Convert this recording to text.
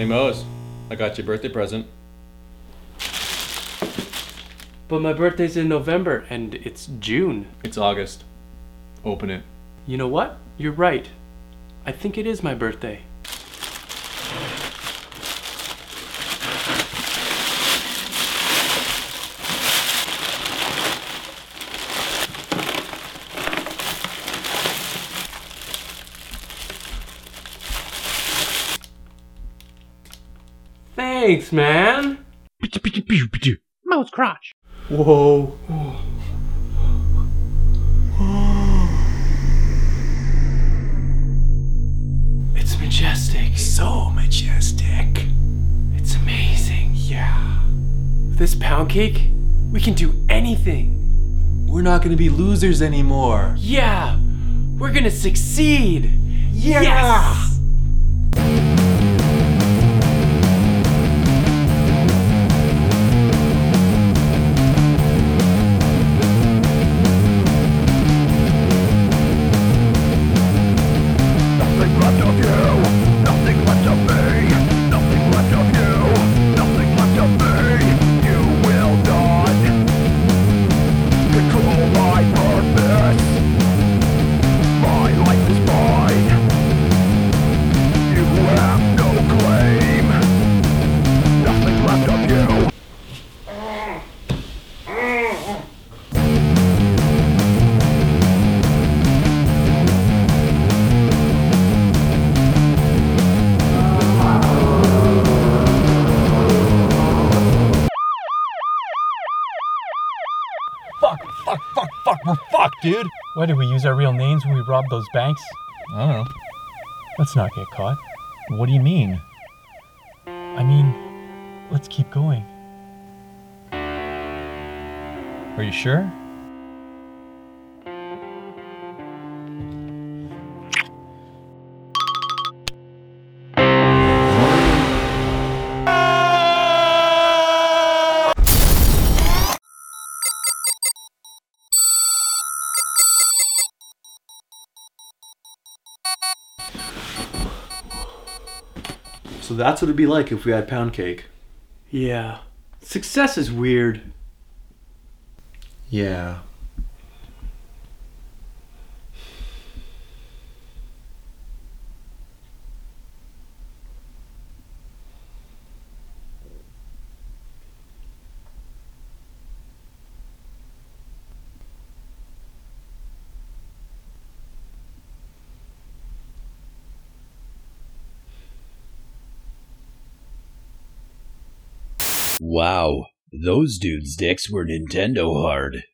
Hey Mose, I got your birthday present. But my birthday's in November and it's June. It's August. Open it. You know what? You're right. I think it is my birthday. Thanks, man. Mouse crotch. Whoa. It's majestic. So majestic. It's amazing. Yeah. With this pound cake, we can do anything. We're not gonna be losers anymore. Yeah. We're gonna succeed. Yeah! Yes! Fuck, fuck, fuck, fuck, we're fucked, dude. Why did we use our real names when we robbed those banks? I don't know. Let's not get caught. What do you mean? I mean, let's keep going. Are you sure? So that's what it'd be like if we had pound cake. Yeah. Success is weird. Yeah. Wow, those dudes' dicks were Nintendo hard.